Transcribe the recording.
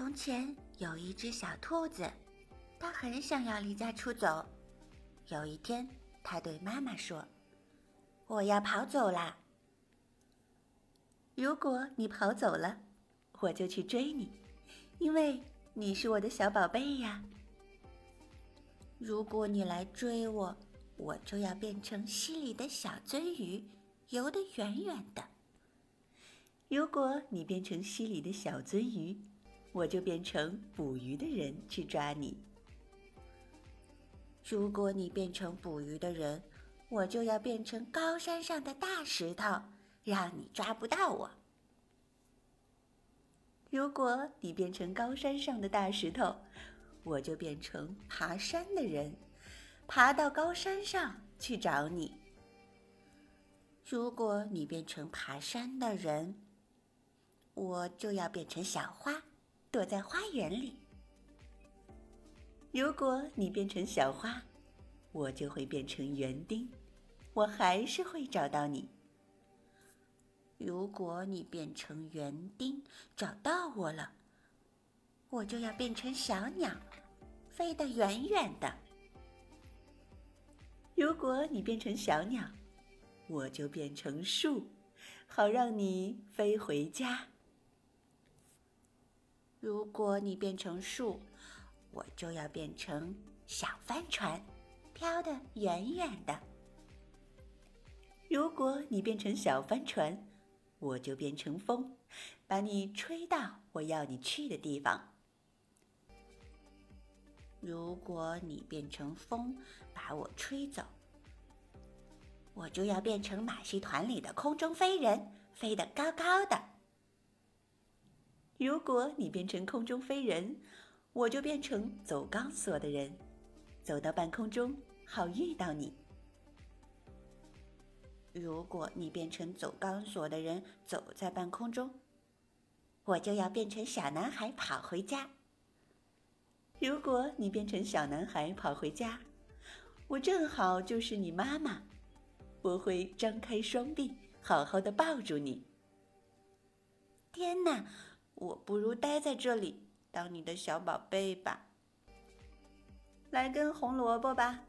从前有一只小兔子，它很想要离家出走。有一天，它对妈妈说：“我要跑走啦！如果你跑走了，我就去追你，因为你是我的小宝贝呀。如果你来追我，我就要变成溪里的小鳟鱼，游得远远的。如果你变成溪里的小鳟鱼，我就变成捕鱼的人去抓你。如果你变成捕鱼的人，我就要变成高山上的大石头，让你抓不到我。如果你变成高山上的大石头，我就变成爬山的人，爬到高山上去找你。如果你变成爬山的人，我就要变成小花。躲在花园里。如果你变成小花，我就会变成园丁，我还是会找到你。如果你变成园丁，找到我了，我就要变成小鸟，飞得远远的。如果你变成小鸟，我就变成树，好让你飞回家。如果你变成树，我就要变成小帆船，飘得远远的。如果你变成小帆船，我就变成风，把你吹到我要你去的地方。如果你变成风，把我吹走，我就要变成马戏团里的空中飞人，飞得高高的。如果你变成空中飞人，我就变成走钢索的人，走到半空中好遇到你。如果你变成走钢索的人，走在半空中，我就要变成小男孩跑回家。如果你变成小男孩跑回家，我正好就是你妈妈，我会张开双臂，好好的抱住你。天哪！我不如待在这里当你的小宝贝吧，来根红萝卜吧。